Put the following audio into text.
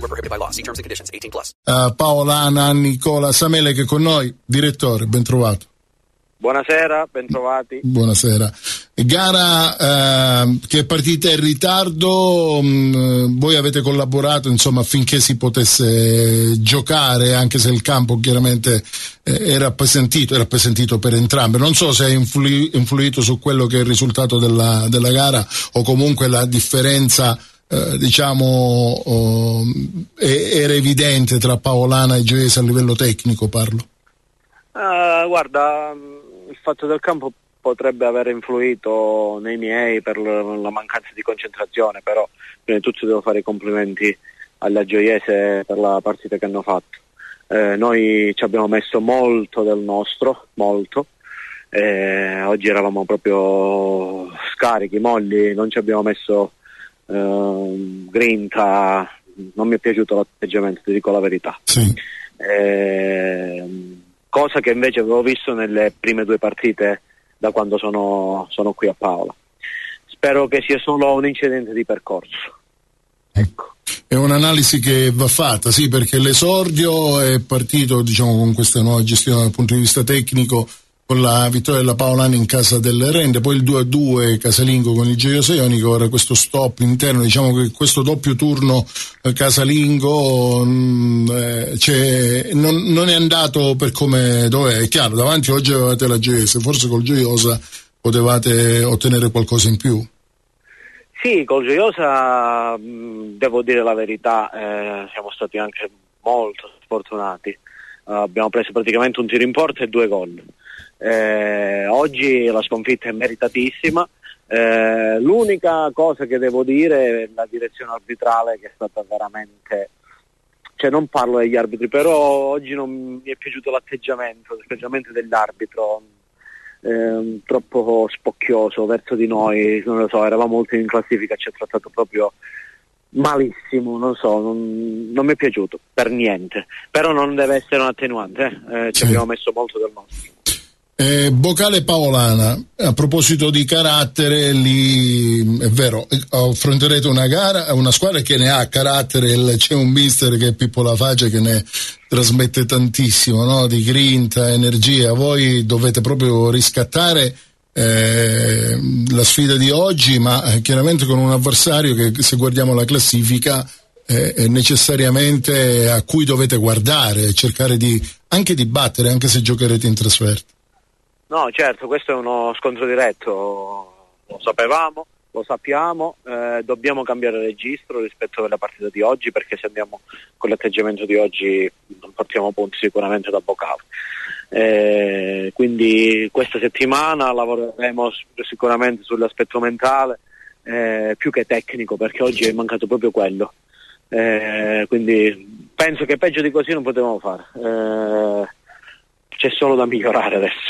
Void were prohibited by law. See terms and conditions. 18 plus. Uh, Paola, Anna, Nicola Samele che è con noi. Direttore, ben trovato. Buonasera, bentrovati. Buonasera. Gara eh, che è partita in ritardo, mh, voi avete collaborato insomma, affinché si potesse giocare, anche se il campo chiaramente eh, era, appesantito, era appesantito per entrambe. Non so se ha influ- influito su quello che è il risultato della, della gara o comunque la differenza eh, diciamo oh, era evidente tra Paolana e Gioese a livello tecnico parlo. Uh, guarda, il fatto del campo potrebbe aver influito nei miei per la mancanza di concentrazione, però prima di tutto devo fare i complimenti alla Gioiese per la partita che hanno fatto. Eh, noi ci abbiamo messo molto del nostro, molto. Eh, oggi eravamo proprio scarichi, molli, non ci abbiamo messo eh, grinta, non mi è piaciuto l'atteggiamento, ti dico la verità. Sì. Eh, cosa che invece avevo visto nelle prime due partite da quando sono, sono qui a Paola. Spero che sia solo un incidente di percorso. Ecco. È un'analisi che va fatta, sì, perché l'esordio è partito diciamo, con questa nuova gestione dal punto di vista tecnico con la vittoria della Paolani in casa del Rende, poi il 2-2 casalingo con il Gioioso Ionico, ora questo stop interno, diciamo che questo doppio turno eh, casalingo mh, eh, non, non, è andato per come dov'è, è chiaro, davanti oggi avevate la Gioiosa, forse col Gioiosa potevate ottenere qualcosa in più. Sì, col Gioiosa devo dire la verità, eh, siamo stati anche molto sfortunati. Uh, abbiamo preso praticamente un tiro in porta e due gol. Eh, oggi la sconfitta è meritatissima. Eh, l'unica cosa che devo dire è la direzione arbitrale che è stata veramente, cioè non parlo degli arbitri, però oggi non mi è piaciuto l'atteggiamento, specialmente dell'arbitro, eh, troppo spocchioso verso di noi, non lo so, eravamo ultimi in classifica, ci ha trattato proprio malissimo, non so, non, non mi è piaciuto per niente, però non deve essere un attenuante, eh? Eh, ci abbiamo messo molto del nostro. Eh, Bocale Paolana, a proposito di carattere, lì è vero, affronterete una gara, una squadra che ne ha carattere, c'è un mister che è Pippo La Faccia che ne trasmette tantissimo, no? di grinta, energia, voi dovete proprio riscattare eh, la sfida di oggi, ma eh, chiaramente con un avversario che se guardiamo la classifica eh, necessariamente a cui dovete guardare, cercare di, anche di battere, anche se giocherete in trasferta. No, certo, questo è uno scontro diretto, lo sapevamo, lo sappiamo, eh, dobbiamo cambiare registro rispetto alla partita di oggi perché se andiamo con l'atteggiamento di oggi non portiamo punti sicuramente da Bocale. Eh, quindi questa settimana lavoreremo sicuramente sull'aspetto mentale eh, più che tecnico perché oggi è mancato proprio quello. Eh, quindi penso che peggio di così non potevamo fare. Eh, c'è solo da migliorare adesso.